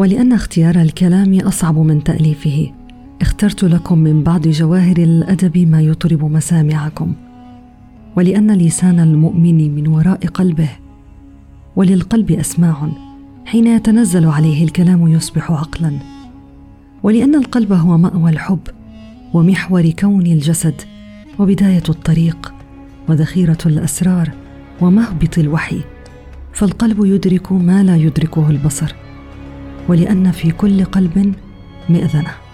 ولأن اختيار الكلام أصعب من تأليفه. اخترت لكم من بعض جواهر الأدب ما يطرب مسامعكم. ولأن لسان المؤمن من وراء قلبه. وللقلب أسماع حين يتنزل عليه الكلام يصبح عقلا. ولأن القلب هو مأوى الحب ومحور كون الجسد وبداية الطريق وذخيرة الأسرار ومهبط الوحي. فالقلب يدرك ما لا يدركه البصر. ولأن في كل قلب مئذنة.